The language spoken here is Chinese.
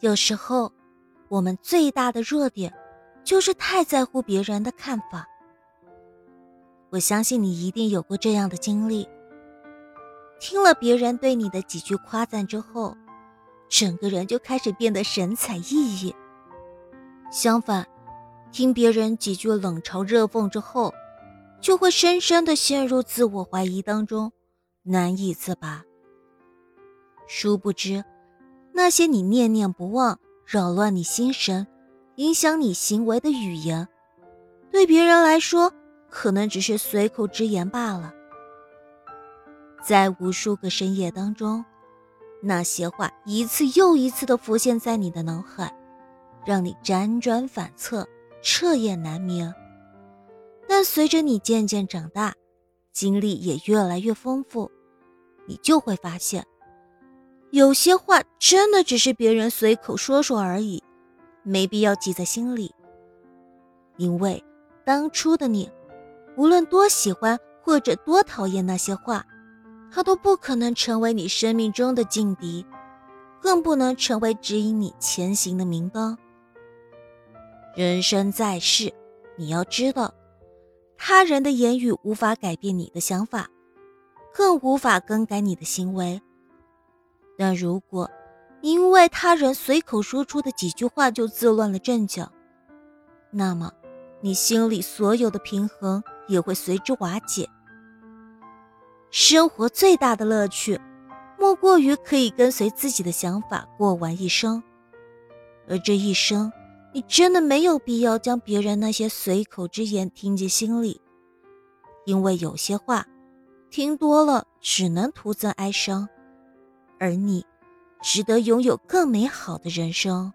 有时候，我们最大的弱点，就是太在乎别人的看法。我相信你一定有过这样的经历：听了别人对你的几句夸赞之后，整个人就开始变得神采奕奕；相反，听别人几句冷嘲热讽之后，就会深深的陷入自我怀疑当中，难以自拔。殊不知，那些你念念不忘、扰乱你心神、影响你行为的语言，对别人来说，可能只是随口之言罢了。在无数个深夜当中，那些话一次又一次的浮现在你的脑海，让你辗转反侧、彻夜难眠。但随着你渐渐长大，经历也越来越丰富，你就会发现。有些话真的只是别人随口说说而已，没必要记在心里。因为当初的你，无论多喜欢或者多讨厌那些话，它都不可能成为你生命中的劲敌，更不能成为指引你前行的明灯。人生在世，你要知道，他人的言语无法改变你的想法，更无法更改你的行为。但如果因为他人随口说出的几句话就自乱了阵脚，那么你心里所有的平衡也会随之瓦解。生活最大的乐趣，莫过于可以跟随自己的想法过完一生，而这一生，你真的没有必要将别人那些随口之言听进心里，因为有些话，听多了只能徒增哀伤。而你，值得拥有更美好的人生。